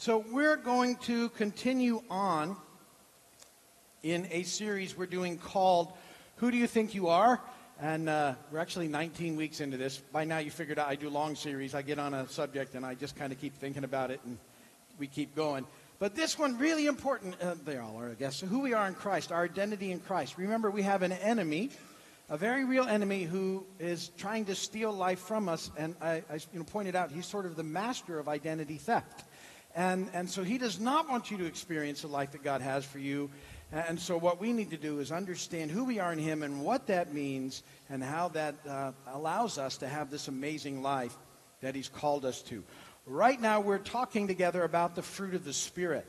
So we're going to continue on in a series we're doing called Who Do You Think You Are? And uh, we're actually 19 weeks into this. By now, you figured out I do long series. I get on a subject and I just kind of keep thinking about it and we keep going. But this one, really important, uh, they all are, I guess. So who we are in Christ, our identity in Christ. Remember, we have an enemy, a very real enemy who is trying to steal life from us. And I, I you know, pointed out he's sort of the master of identity theft. And, and so he does not want you to experience the life that God has for you. And so what we need to do is understand who we are in him and what that means and how that uh, allows us to have this amazing life that he's called us to. Right now, we're talking together about the fruit of the Spirit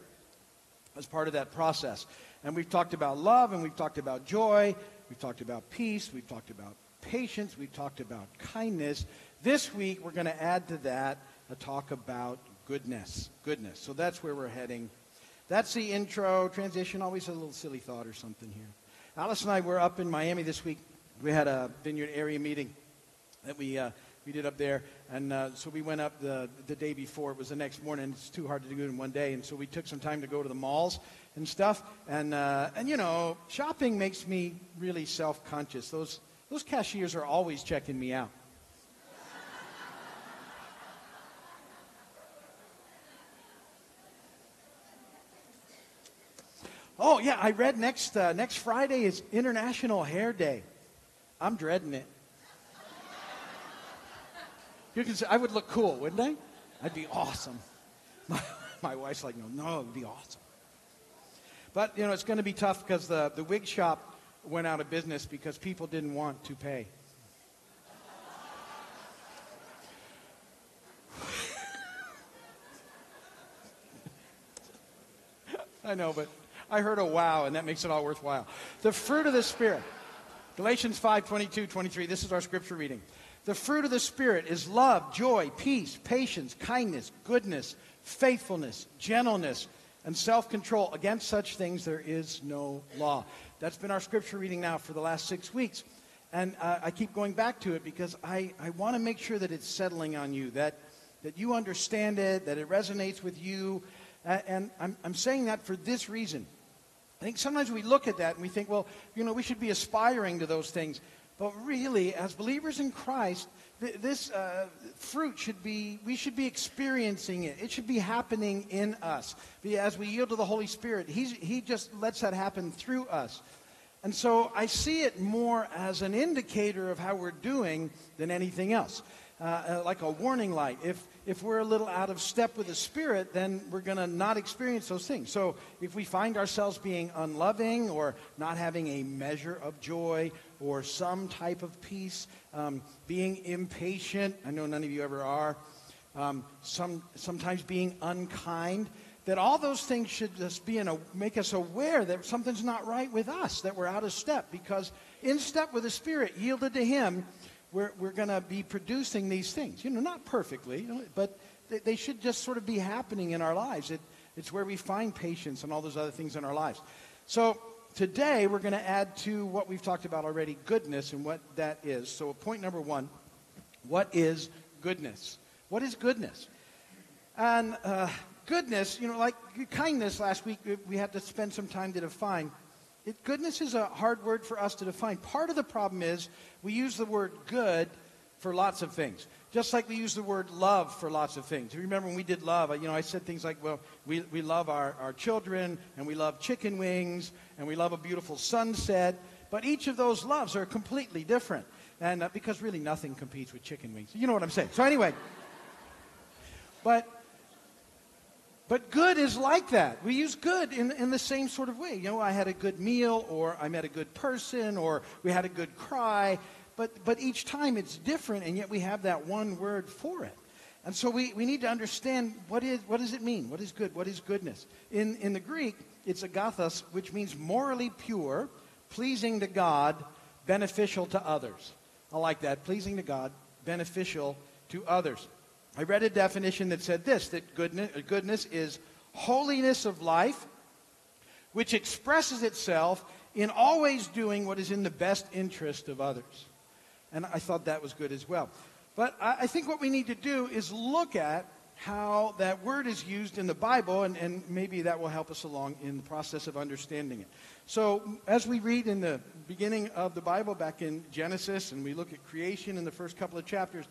as part of that process. And we've talked about love, and we've talked about joy, we've talked about peace, we've talked about patience, we've talked about kindness. This week, we're going to add to that a talk about goodness. Goodness. So that's where we're heading. That's the intro, transition, always a little silly thought or something here. Alice and I were up in Miami this week. We had a vineyard area meeting that we, uh, we did up there. And uh, so we went up the, the day before. It was the next morning. It's too hard to do it in one day. And so we took some time to go to the malls and stuff. And, uh, and you know, shopping makes me really self conscious. Those, those cashiers are always checking me out. Oh yeah, I read next uh, next Friday is International Hair Day. I'm dreading it. You can say I would look cool, wouldn't I? I'd be awesome. My, my wife's like, no, no, it'd be awesome. But you know, it's going to be tough because the the wig shop went out of business because people didn't want to pay. I know, but I heard a wow, and that makes it all worthwhile. The fruit of the Spirit. Galatians 5 22, 23. This is our scripture reading. The fruit of the Spirit is love, joy, peace, patience, kindness, goodness, faithfulness, gentleness, and self control. Against such things there is no law. That's been our scripture reading now for the last six weeks. And uh, I keep going back to it because I, I want to make sure that it's settling on you, that, that you understand it, that it resonates with you. Uh, and I'm, I'm saying that for this reason. I think sometimes we look at that and we think, well, you know, we should be aspiring to those things. But really, as believers in Christ, th- this uh, fruit should be, we should be experiencing it. It should be happening in us. As we yield to the Holy Spirit, he's, He just lets that happen through us. And so I see it more as an indicator of how we're doing than anything else. Uh, uh, like a warning light. If, if we're a little out of step with the Spirit, then we're going to not experience those things. So if we find ourselves being unloving or not having a measure of joy or some type of peace, um, being impatient, I know none of you ever are, um, some, sometimes being unkind, that all those things should just be in a, make us aware that something's not right with us, that we're out of step. Because in step with the Spirit, yielded to Him, we're, we're going to be producing these things. You know, not perfectly, but they, they, should just sort of be happening in our lives. It, it's where we find patience and all those other things in our lives. So today we're going to add to what we've talked about already goodness and what that is. So, point number one what is goodness? What is goodness? And uh, goodness, you know, like kindness last week, we had to spend some time to define. It, goodness is a hard word for us to define. Part of the problem is we use the word good for lots of things. Just like we use the word love for lots of things. You remember when we did love, you know, I said things like, well, we, we love our, our children, and we love chicken wings, and we love a beautiful sunset. But each of those loves are completely different. And uh, because really nothing competes with chicken wings. You know what I'm saying. So anyway, but but good is like that. We use good in, in the same sort of way. You know, I had a good meal, or I met a good person, or we had a good cry. But, but each time it's different, and yet we have that one word for it. And so we, we need to understand what, is, what does it mean? What is good? What is goodness? In, in the Greek, it's agathos, which means morally pure, pleasing to God, beneficial to others. I like that. Pleasing to God, beneficial to others. I read a definition that said this that goodness, goodness is holiness of life, which expresses itself in always doing what is in the best interest of others. And I thought that was good as well. But I think what we need to do is look at how that word is used in the Bible, and, and maybe that will help us along in the process of understanding it. So, as we read in the beginning of the Bible back in Genesis, and we look at creation in the first couple of chapters,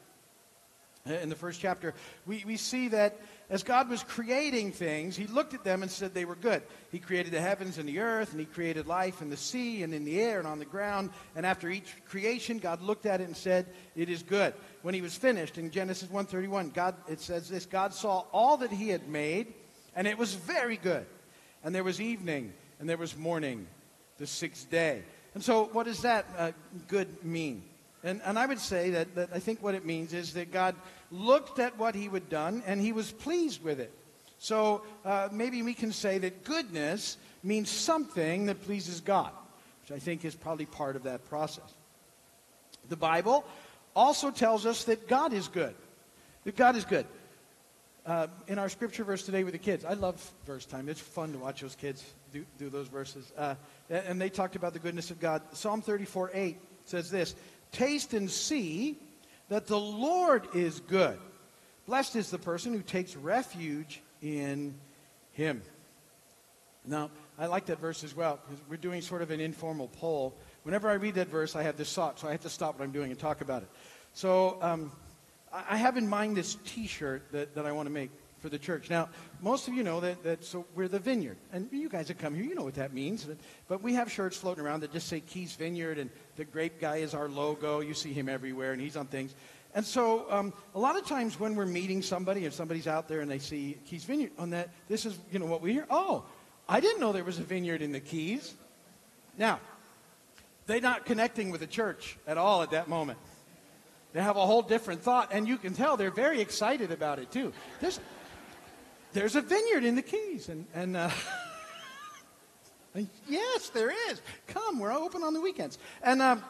in the first chapter, we, we see that as God was creating things, He looked at them and said they were good. He created the heavens and the earth, and He created life in the sea and in the air and on the ground. And after each creation, God looked at it and said, It is good. When He was finished, in Genesis 1.31, God, it says this, God saw all that He had made, and it was very good. And there was evening, and there was morning, the sixth day. And so, what does that uh, good mean? And, and I would say that, that I think what it means is that God looked at what he had done and he was pleased with it. So uh, maybe we can say that goodness means something that pleases God, which I think is probably part of that process. The Bible also tells us that God is good. That God is good. Uh, in our scripture verse today with the kids, I love verse time. It's fun to watch those kids do, do those verses. Uh, and they talked about the goodness of God. Psalm 34 8 says this Taste and see that the Lord is good. Blessed is the person who takes refuge in him. Now, I like that verse as well because we're doing sort of an informal poll. Whenever I read that verse, I have this thought, so I have to stop what I'm doing and talk about it. So, um, I have in mind this t shirt that, that I want to make for the church. Now, most of you know that, that so we're the vineyard. And you guys that come here, you know what that means. But, but we have shirts floating around that just say Keys Vineyard, and the grape guy is our logo. You see him everywhere, and he's on things. And so um, a lot of times when we're meeting somebody, if somebody's out there and they see Keys Vineyard on that, this is, you know, what we hear. Oh, I didn't know there was a vineyard in the Keys. Now, they're not connecting with the church at all at that moment. They have a whole different thought, and you can tell they're very excited about it too. There's, there's a vineyard in the Keys. And, and uh, yes, there is. Come, we're open on the weekends. And, um,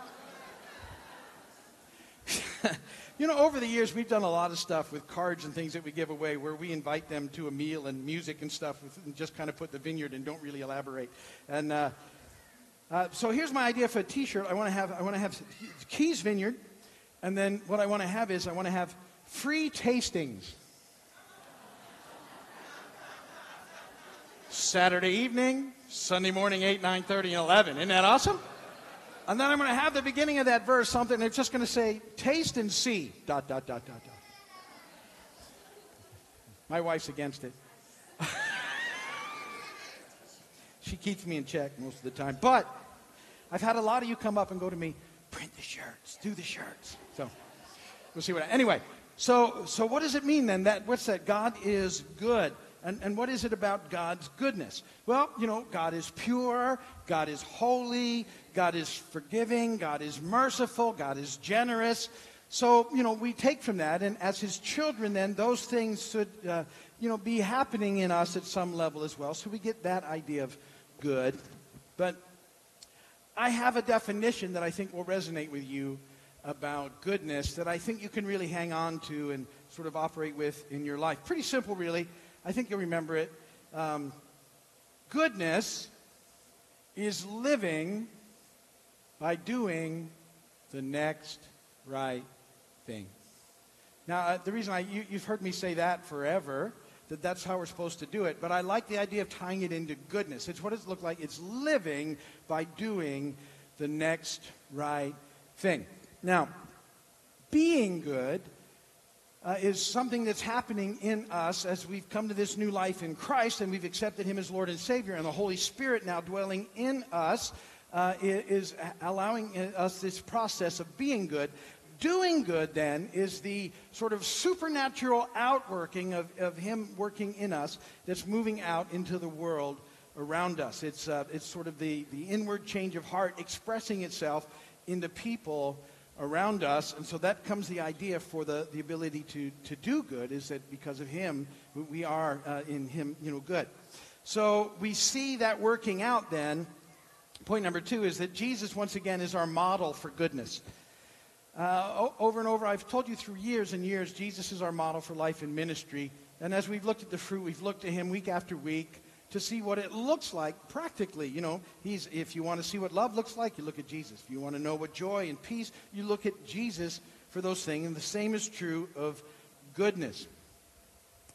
you know, over the years, we've done a lot of stuff with cards and things that we give away where we invite them to a meal and music and stuff and just kind of put the vineyard and don't really elaborate. And uh, uh, so here's my idea for a T-shirt. I want to have I want to have Keys Vineyard, and then what I want to have is I want to have free tastings. Saturday evening, Sunday morning, 8, 9, 30, and 11. Isn't that awesome? And then I'm going to have the beginning of that verse, something that's just going to say, taste and see, dot, dot, dot, dot, dot. My wife's against it. she keeps me in check most of the time. But I've had a lot of you come up and go to me, print the shirts, do the shirts. So we'll see what. I, anyway, so so what does it mean then? That what's that? God is good. And, and what is it about God's goodness? Well, you know, God is pure, God is holy, God is forgiving, God is merciful, God is generous. So, you know, we take from that, and as His children, then, those things should, uh, you know, be happening in us at some level as well. So we get that idea of good. But I have a definition that I think will resonate with you about goodness that I think you can really hang on to and sort of operate with in your life. Pretty simple, really. I think you'll remember it. Um, goodness is living by doing the next right thing. Now, uh, the reason I, you, you've heard me say that forever, that that's how we're supposed to do it, but I like the idea of tying it into goodness. It's what it look like? It's living by doing the next right thing. Now, being good uh, is something that's happening in us as we've come to this new life in Christ and we've accepted Him as Lord and Savior, and the Holy Spirit now dwelling in us uh, is allowing us this process of being good. Doing good, then, is the sort of supernatural outworking of, of Him working in us that's moving out into the world around us. It's, uh, it's sort of the, the inward change of heart expressing itself into people around us. And so that comes the idea for the, the ability to, to do good is that because of him, we are uh, in him, you know, good. So we see that working out then. Point number two is that Jesus, once again, is our model for goodness. Uh, over and over, I've told you through years and years, Jesus is our model for life and ministry. And as we've looked at the fruit, we've looked at him week after week to see what it looks like practically. You know, he's, if you want to see what love looks like, you look at Jesus. If you want to know what joy and peace, you look at Jesus for those things. And the same is true of goodness.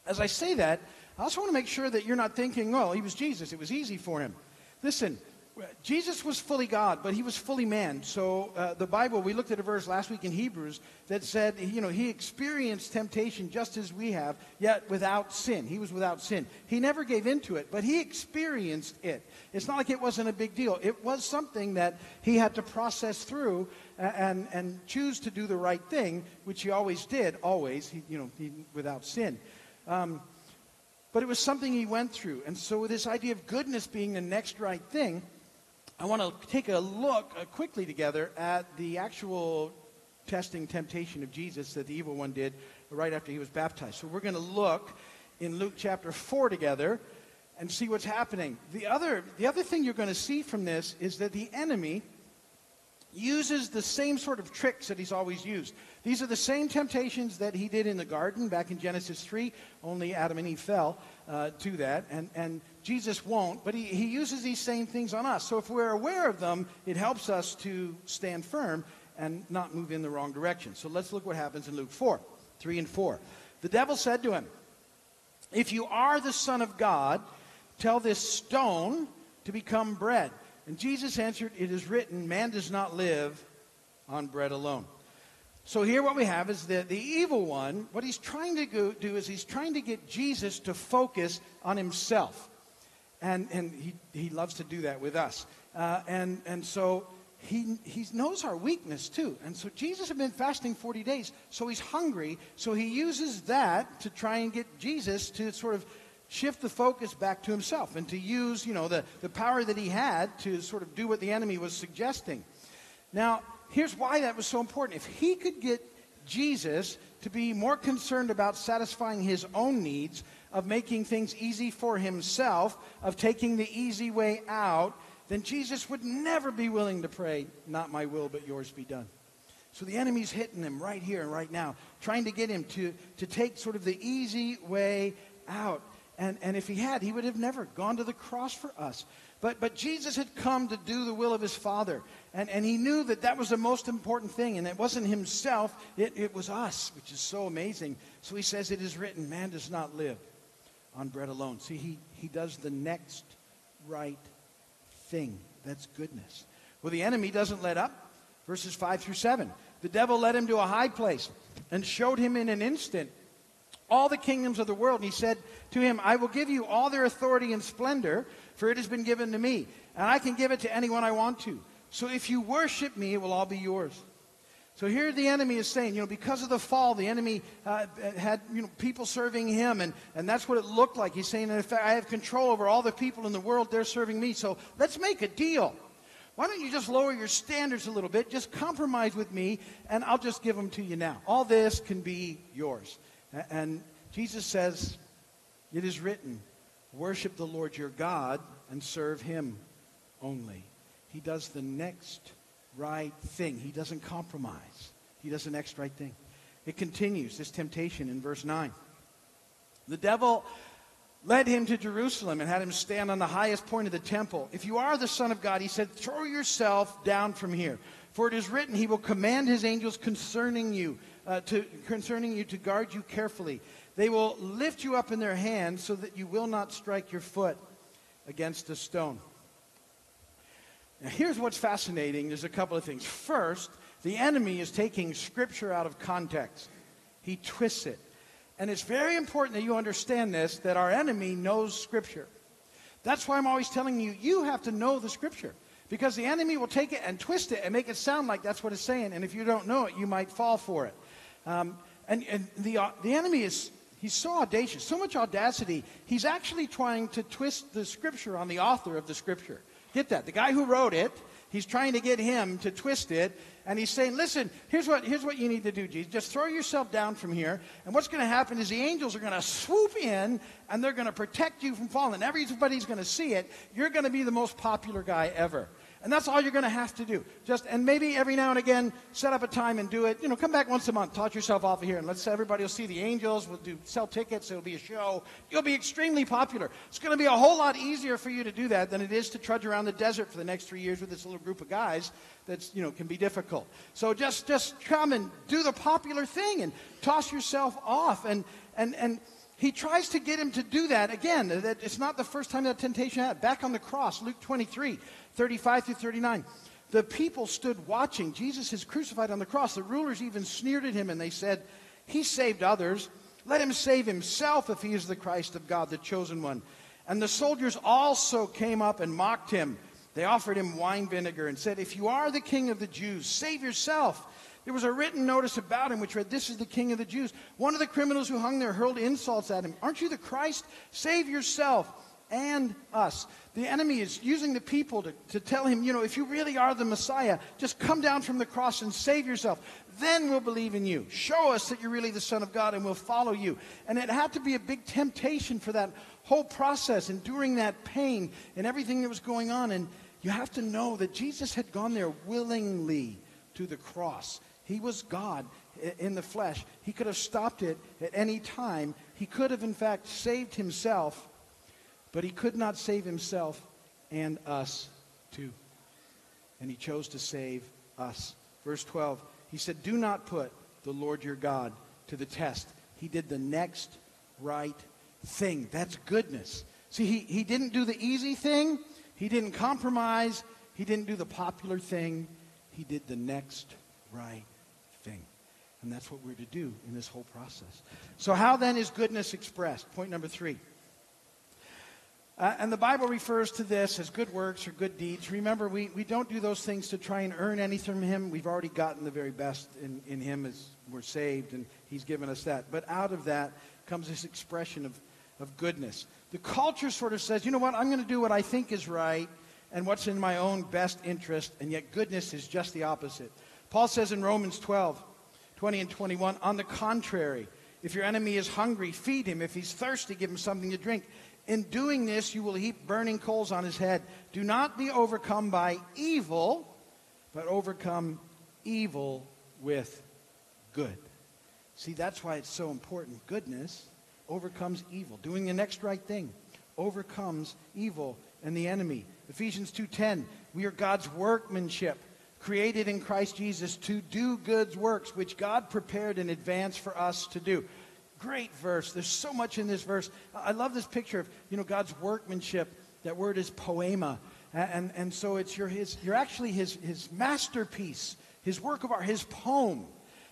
As I say that, I also want to make sure that you're not thinking, well, he was Jesus. It was easy for him. Listen, Jesus was fully God, but he was fully man. So uh, the Bible, we looked at a verse last week in Hebrews that said, you know, he experienced temptation just as we have, yet without sin. He was without sin. He never gave into it, but he experienced it. It's not like it wasn't a big deal. It was something that he had to process through and, and choose to do the right thing, which he always did, always, he, you know, he, without sin. Um, but it was something he went through. And so, this idea of goodness being the next right thing, I want to take a look uh, quickly together at the actual testing temptation of Jesus that the evil one did right after he was baptized. So we're going to look in Luke chapter 4 together and see what's happening. The other, the other thing you're going to see from this is that the enemy uses the same sort of tricks that he's always used. These are the same temptations that he did in the garden back in Genesis 3, only Adam and Eve fell uh, to that. And, and Jesus won't, but he, he uses these same things on us. So if we're aware of them, it helps us to stand firm and not move in the wrong direction. So let's look what happens in Luke 4 3 and 4. The devil said to him, If you are the Son of God, tell this stone to become bread. And Jesus answered, It is written, man does not live on bread alone. So here what we have is that the evil one, what he's trying to go, do is he's trying to get Jesus to focus on himself. And, and he, he loves to do that with us. Uh, and, and so he, he knows our weakness too. And so Jesus had been fasting 40 days, so he's hungry. So he uses that to try and get Jesus to sort of shift the focus back to himself and to use, you know, the, the power that he had to sort of do what the enemy was suggesting. Now, here's why that was so important. If he could get Jesus to be more concerned about satisfying his own needs, of making things easy for himself, of taking the easy way out, then Jesus would never be willing to pray, Not my will, but yours be done. So the enemy's hitting him right here and right now, trying to get him to, to take sort of the easy way out. And, and if he had, he would have never gone to the cross for us. But, but Jesus had come to do the will of his Father. And, and he knew that that was the most important thing. And it wasn't himself, it, it was us, which is so amazing. So he says, It is written, man does not live on bread alone. See, he, he does the next right thing. That's goodness. Well, the enemy doesn't let up. Verses 5 through 7. The devil led him to a high place and showed him in an instant all the kingdoms of the world. And he said to him, I will give you all their authority and splendor, for it has been given to me, and I can give it to anyone I want to. So if you worship me, it will all be yours. So here the enemy is saying, you know, because of the fall, the enemy uh, had you know, people serving him, and, and that's what it looked like. He's saying, in fact, I have control over all the people in the world, they're serving me. So let's make a deal. Why don't you just lower your standards a little bit? Just compromise with me, and I'll just give them to you now. All this can be yours. And Jesus says, It is written, worship the Lord your God and serve him only. He does the next right thing, he doesn't compromise. He does the next right thing. It continues, this temptation in verse 9. The devil led him to Jerusalem and had him stand on the highest point of the temple. If you are the Son of God, he said, throw yourself down from here. For it is written, He will command His angels concerning you, uh, to, concerning you to guard you carefully. They will lift you up in their hands so that you will not strike your foot against a stone. Now, here's what's fascinating. There's a couple of things. First, the enemy is taking Scripture out of context, he twists it. And it's very important that you understand this that our enemy knows Scripture. That's why I'm always telling you, you have to know the Scripture. Because the enemy will take it and twist it and make it sound like that's what it's saying. And if you don't know it, you might fall for it. Um, and, and the, uh, the enemy is, he's so audacious, so much audacity, he's actually trying to twist the scripture on the author of the scripture. Get that? The guy who wrote it, he's trying to get him to twist it. And he's saying, listen, here's what, here's what you need to do, Jesus. Just throw yourself down from here. And what's going to happen is the angels are going to swoop in and they're going to protect you from falling. Everybody's going to see it. You're going to be the most popular guy ever. And that's all you're going to have to do. Just and maybe every now and again set up a time and do it. You know, come back once a month, talk yourself off of here, and let's everybody will see the angels. We'll do sell tickets. It'll be a show. You'll be extremely popular. It's going to be a whole lot easier for you to do that than it is to trudge around the desert for the next three years with this little group of guys. That's you know can be difficult. So just just come and do the popular thing and toss yourself off and and and he tries to get him to do that. Again, that it's not the first time that temptation happened. Back on the cross, Luke 23, 35 through 39. The people stood watching. Jesus is crucified on the cross. The rulers even sneered at him and they said, He saved others. Let him save himself if he is the Christ of God, the chosen one. And the soldiers also came up and mocked him. They offered him wine vinegar and said, If you are the king of the Jews, save yourself. There was a written notice about him which read, This is the king of the Jews. One of the criminals who hung there hurled insults at him. Aren't you the Christ? Save yourself and us. The enemy is using the people to, to tell him, you know, if you really are the Messiah, just come down from the cross and save yourself. Then we'll believe in you. Show us that you're really the Son of God and we'll follow you. And it had to be a big temptation for that whole process, enduring that pain and everything that was going on. And you have to know that Jesus had gone there willingly to the cross. He was God in the flesh. He could have stopped it at any time. He could have, in fact, saved himself, but he could not save himself and us too. And he chose to save us. Verse 12, he said, Do not put the Lord your God to the test. He did the next right thing. That's goodness. See, he, he didn't do the easy thing, he didn't compromise, he didn't do the popular thing. He did the next right thing. And that's what we're to do in this whole process. So, how then is goodness expressed? Point number three. Uh, and the Bible refers to this as good works or good deeds. Remember, we, we don't do those things to try and earn anything from Him. We've already gotten the very best in, in Him as we're saved, and He's given us that. But out of that comes this expression of, of goodness. The culture sort of says, you know what, I'm going to do what I think is right and what's in my own best interest, and yet goodness is just the opposite. Paul says in Romans 12, 20 and 21, on the contrary, if your enemy is hungry, feed him. If he's thirsty, give him something to drink. In doing this, you will heap burning coals on his head. Do not be overcome by evil, but overcome evil with good. See, that's why it's so important. Goodness overcomes evil. Doing the next right thing overcomes evil and the enemy. Ephesians 2:10, we are God's workmanship, created in Christ Jesus to do good works which God prepared in advance for us to do. Great verse. There's so much in this verse. I love this picture of, you know, God's workmanship. That word is poema. And, and so it's your, his, you're actually his, his masterpiece, his work of art, his poem.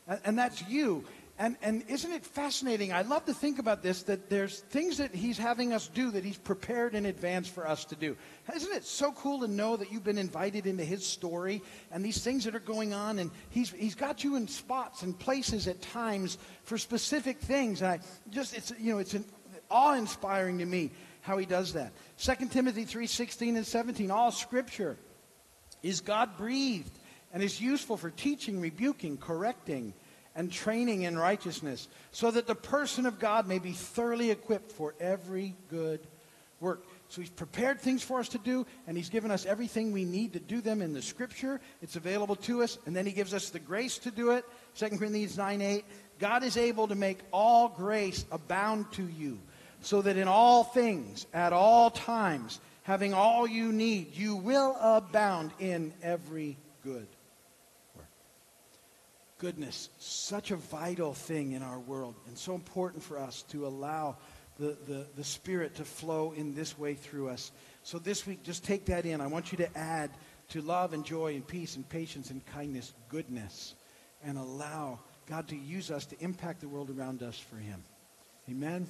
And, and that's you. And, and isn't it fascinating? I love to think about this that there's things that he's having us do that he's prepared in advance for us to do. Isn't it so cool to know that you've been invited into his story and these things that are going on? And he's, he's got you in spots and places at times for specific things. And I just, it's, you know, it's awe inspiring to me how he does that. 2 Timothy 3 16 and 17, all scripture is God breathed and is useful for teaching, rebuking, correcting and training in righteousness, so that the person of God may be thoroughly equipped for every good work. So he's prepared things for us to do, and he's given us everything we need to do them in the scripture. It's available to us, and then he gives us the grace to do it. 2 Corinthians 9 8. God is able to make all grace abound to you, so that in all things, at all times, having all you need, you will abound in every good goodness, such a vital thing in our world, and so important for us to allow the, the, the Spirit to flow in this way through us. So this week, just take that in. I want you to add to love and joy and peace and patience and kindness, goodness, and allow God to use us to impact the world around us for Him. Amen.